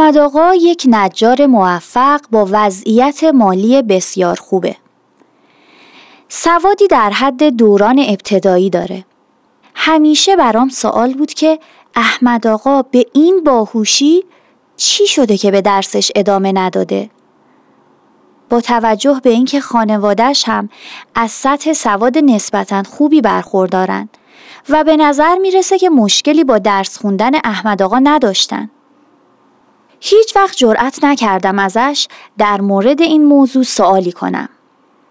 احمد آقا یک نجار موفق با وضعیت مالی بسیار خوبه. سوادی در حد دوران ابتدایی داره. همیشه برام سوال بود که احمد آقا به این باهوشی چی شده که به درسش ادامه نداده؟ با توجه به اینکه خانوادهش هم از سطح سواد نسبتا خوبی برخوردارن و به نظر می‌رسه که مشکلی با درس خوندن احمد آقا نداشتن. هیچ وقت جرأت نکردم ازش در مورد این موضوع سوالی کنم.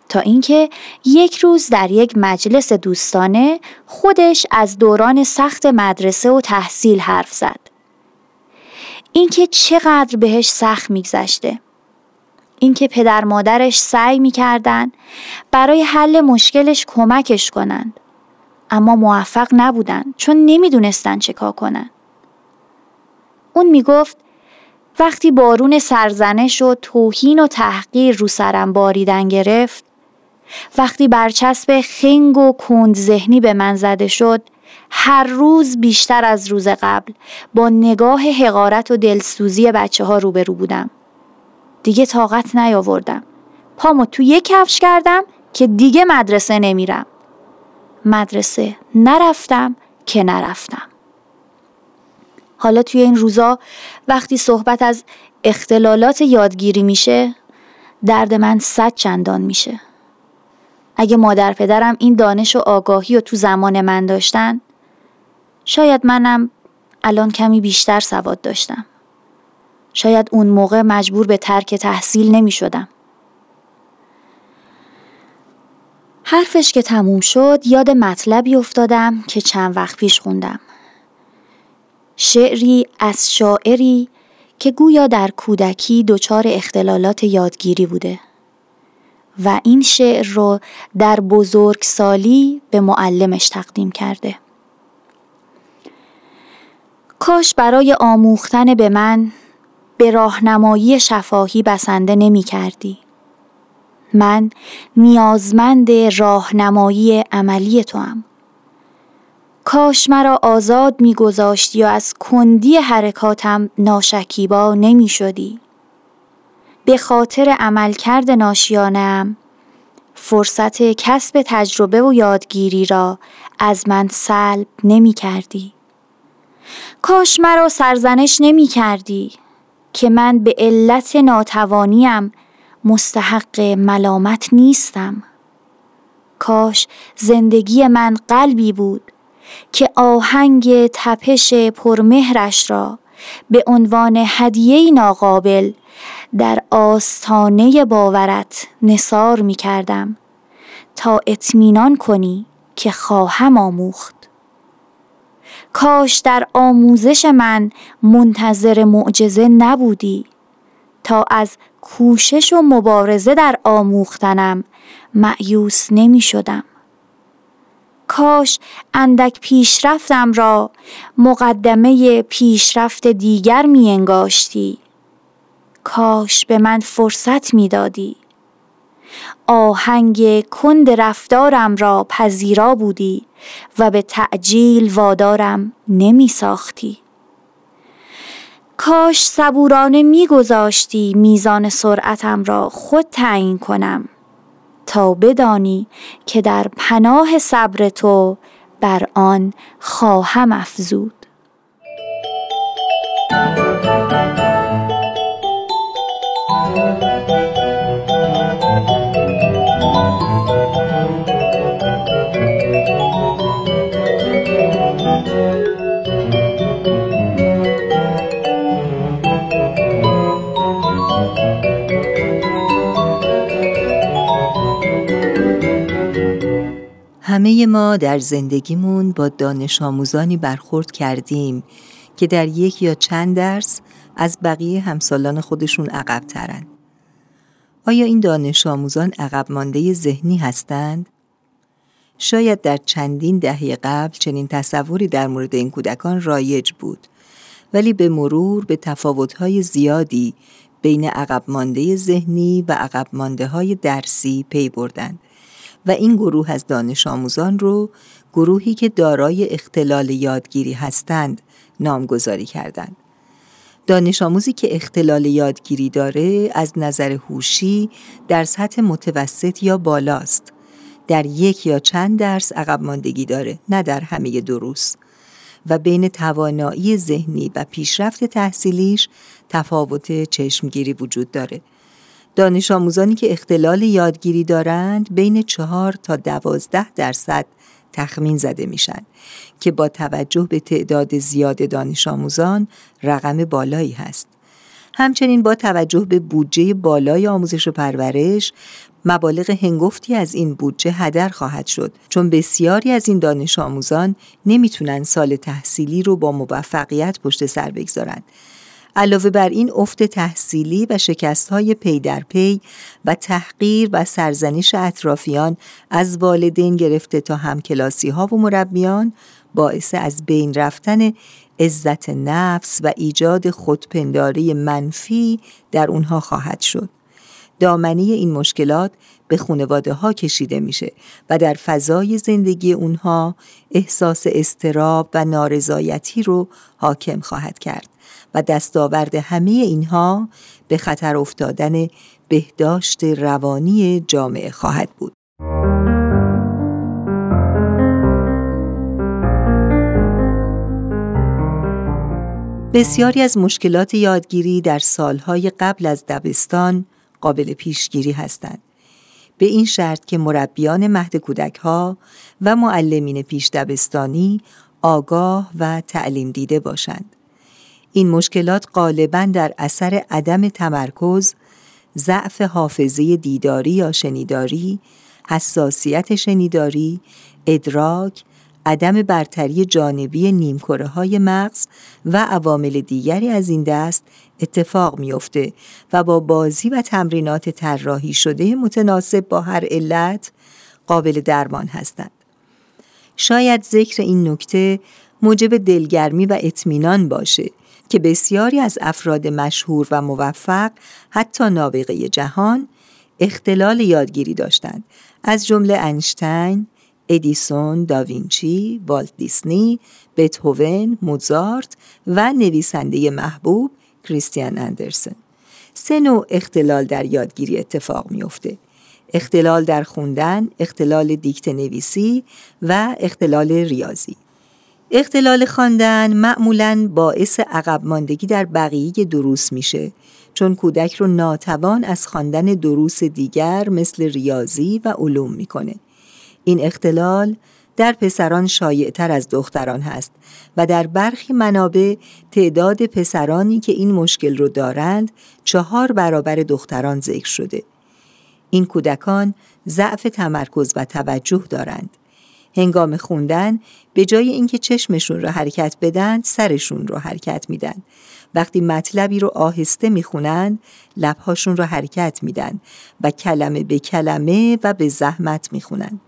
تا اینکه یک روز در یک مجلس دوستانه خودش از دوران سخت مدرسه و تحصیل حرف زد. اینکه چقدر بهش سخت میگذشته. اینکه پدر مادرش سعی می‌کردن برای حل مشکلش کمکش کنند. اما موفق نبودن چون نمی‌دونستن چه کار کنن. اون می‌گفت وقتی بارون سرزنش و توهین و تحقیر رو سرم باریدن گرفت وقتی برچسب خنگ و کند ذهنی به من زده شد هر روز بیشتر از روز قبل با نگاه حقارت و دلسوزی بچه ها روبرو بودم. دیگه طاقت نیاوردم. پامو تو یک کفش کردم که دیگه مدرسه نمیرم. مدرسه نرفتم که نرفتم. حالا توی این روزا وقتی صحبت از اختلالات یادگیری میشه درد من صد چندان میشه اگه مادر پدرم این دانش و آگاهی رو تو زمان من داشتن شاید منم الان کمی بیشتر سواد داشتم شاید اون موقع مجبور به ترک تحصیل نمی شدم. حرفش که تموم شد یاد مطلبی افتادم که چند وقت پیش خوندم. شعری از شاعری که گویا در کودکی دچار اختلالات یادگیری بوده و این شعر رو در بزرگسالی به معلمش تقدیم کرده کاش برای آموختن به من به راهنمایی شفاهی بسنده نمی کردی. من نیازمند راهنمایی عملی تو هم. کاش مرا آزاد میگذاشتی و از کندی حرکاتم ناشکیبا نمی شدی. به خاطر عملکرد ناشیانم فرصت کسب تجربه و یادگیری را از من سلب نمی کردی. کاش مرا سرزنش نمی کردی که من به علت ناتوانیم مستحق ملامت نیستم. کاش زندگی من قلبی بود که آهنگ تپش پرمهرش را به عنوان هدیه ناقابل در آستانه باورت نصار می کردم تا اطمینان کنی که خواهم آموخت. کاش در آموزش من منتظر معجزه نبودی تا از کوشش و مبارزه در آموختنم معیوس نمی شدم کاش اندک پیشرفتم را مقدمه پیشرفت دیگر می انگاشتی. کاش به من فرصت می دادی. آهنگ کند رفتارم را پذیرا بودی و به تعجیل وادارم نمی ساختی. کاش صبورانه میگذاشتی میزان سرعتم را خود تعیین کنم تا بدانی که در پناه صبر تو بر آن خواهم افزود. همه ما در زندگیمون با دانش آموزانی برخورد کردیم که در یک یا چند درس از بقیه همسالان خودشون عقب ترن. آیا این دانش آموزان عقب مانده ذهنی هستند؟ شاید در چندین دهه قبل چنین تصوری در مورد این کودکان رایج بود ولی به مرور به تفاوت‌های زیادی بین عقب مانده ذهنی و عقب مانده های درسی پی بردند و این گروه از دانش آموزان رو گروهی که دارای اختلال یادگیری هستند نامگذاری کردند. دانش آموزی که اختلال یادگیری داره از نظر هوشی در سطح متوسط یا بالاست. در یک یا چند درس عقب ماندگی داره نه در همه دروس و بین توانایی ذهنی و پیشرفت تحصیلیش تفاوت چشمگیری وجود داره. دانش آموزانی که اختلال یادگیری دارند بین چهار تا دوازده درصد تخمین زده میشن که با توجه به تعداد زیاد دانش آموزان رقم بالایی هست. همچنین با توجه به بودجه بالای آموزش و پرورش مبالغ هنگفتی از این بودجه هدر خواهد شد چون بسیاری از این دانش آموزان نمی‌تونن سال تحصیلی رو با موفقیت پشت سر بگذارند علاوه بر این افت تحصیلی و شکست های پی در پی و تحقیر و سرزنش اطرافیان از والدین گرفته تا همکلاسی ها و مربیان باعث از بین رفتن عزت نفس و ایجاد خودپنداری منفی در اونها خواهد شد. دامنی این مشکلات به خانواده ها کشیده میشه و در فضای زندگی اونها احساس استراب و نارضایتی رو حاکم خواهد کرد و دستاورد همه اینها به خطر افتادن بهداشت روانی جامعه خواهد بود. بسیاری از مشکلات یادگیری در سالهای قبل از دبستان قابل پیشگیری هستند. به این شرط که مربیان مهد کودک ها و معلمین پیش دبستانی آگاه و تعلیم دیده باشند. این مشکلات غالبا در اثر عدم تمرکز، ضعف حافظه دیداری یا شنیداری، حساسیت شنیداری، ادراک، عدم برتری جانبی نیمکره های مغز و عوامل دیگری از این دست اتفاق میافته و با بازی و تمرینات طراحی شده متناسب با هر علت قابل درمان هستند. شاید ذکر این نکته موجب دلگرمی و اطمینان باشه که بسیاری از افراد مشهور و موفق حتی نابغه جهان اختلال یادگیری داشتند از جمله انشتین، ادیسون، داوینچی، والت دیسنی، بتهوون، موزارت و نویسنده محبوب کریستیان اندرسن. سه نوع اختلال در یادگیری اتفاق میافته. اختلال در خوندن، اختلال دیکت نویسی و اختلال ریاضی. اختلال خواندن معمولا باعث عقب ماندگی در بقیه دروس میشه چون کودک رو ناتوان از خواندن دروس دیگر مثل ریاضی و علوم می‌کنه. این اختلال در پسران شایعتر از دختران هست و در برخی منابع تعداد پسرانی که این مشکل رو دارند چهار برابر دختران ذکر شده. این کودکان ضعف تمرکز و توجه دارند. هنگام خوندن به جای اینکه چشمشون رو حرکت بدن سرشون رو حرکت میدن وقتی مطلبی رو آهسته می‌خونند لبهاشون رو حرکت میدن و کلمه به کلمه و به زحمت می‌خونن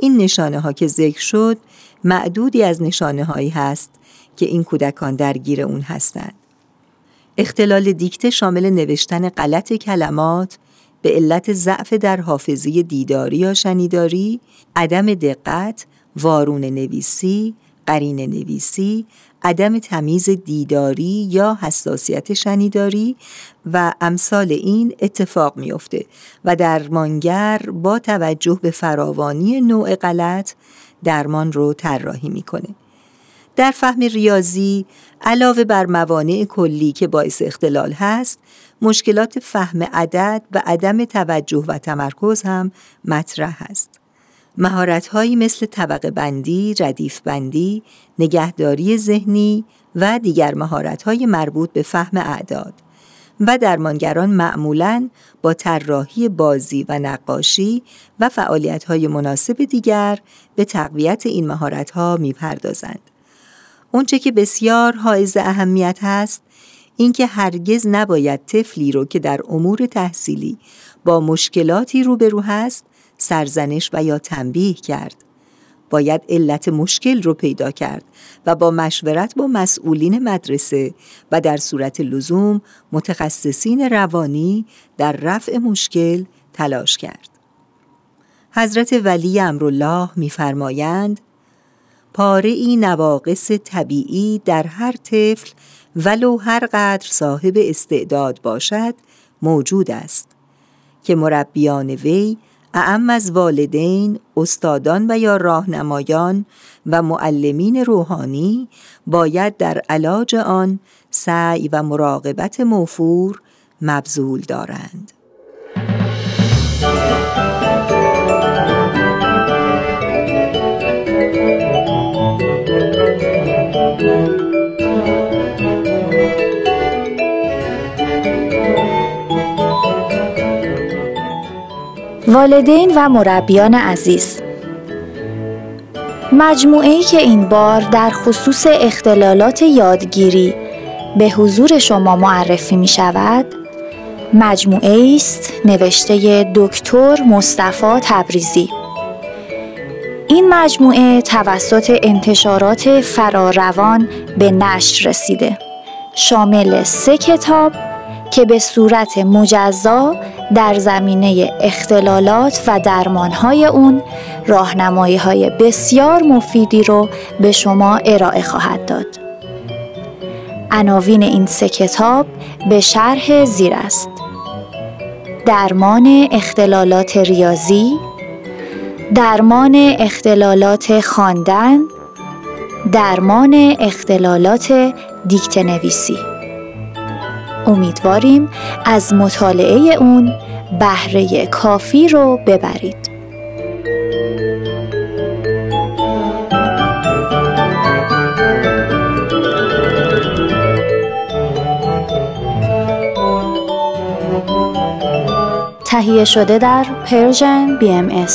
این نشانه ها که ذکر شد معدودی از نشانه هایی هست که این کودکان درگیر اون هستند. اختلال دیکته شامل نوشتن غلط کلمات به علت ضعف در حافظه دیداری یا شنیداری، عدم دقت، وارون نویسی، قرین نویسی، عدم تمیز دیداری یا حساسیت شنیداری و امثال این اتفاق میافته و درمانگر با توجه به فراوانی نوع غلط درمان رو طراحی می‌کنه. در فهم ریاضی علاوه بر موانع کلی که باعث اختلال هست مشکلات فهم عدد و عدم توجه و تمرکز هم مطرح است. مهارت‌هایی مثل طبقه بندی، ردیف بندی، نگهداری ذهنی و دیگر مهارت‌های مربوط به فهم اعداد و درمانگران معمولاً با طراحی بازی و نقاشی و فعالیت‌های مناسب دیگر به تقویت این مهارت‌ها می‌پردازند. اونچه که بسیار حائز اهمیت هست اینکه هرگز نباید طفلی رو که در امور تحصیلی با مشکلاتی روبرو هست سرزنش و یا تنبیه کرد باید علت مشکل رو پیدا کرد و با مشورت با مسئولین مدرسه و در صورت لزوم متخصصین روانی در رفع مشکل تلاش کرد. حضرت ولی امرالله میفرمایند پاره ای نواقص طبیعی در هر طفل ولو هر قدر صاحب استعداد باشد موجود است که مربیان وی اعم از والدین، استادان و یا راهنمایان و معلمین روحانی باید در علاج آن سعی و مراقبت موفور مبذول دارند. والدین و مربیان عزیز. مجموعه ای که این بار در خصوص اختلالات یادگیری به حضور شما معرفی می شود مجموعه است نوشته دکتر مصطفی تبریزی. این مجموعه توسط انتشارات فراروان به نشر رسیده. شامل سه کتاب که به صورت مجزا در زمینه اختلالات و درمانهای اون راهنمایی های بسیار مفیدی رو به شما ارائه خواهد داد. عناوین این سه کتاب به شرح زیر است. درمان اختلالات ریاضی، درمان اختلالات خواندن، درمان اختلالات دیکته نویسی. امیدواریم از مطالعه اون بهره کافی رو ببرید. تهیه شده در پرژن BMS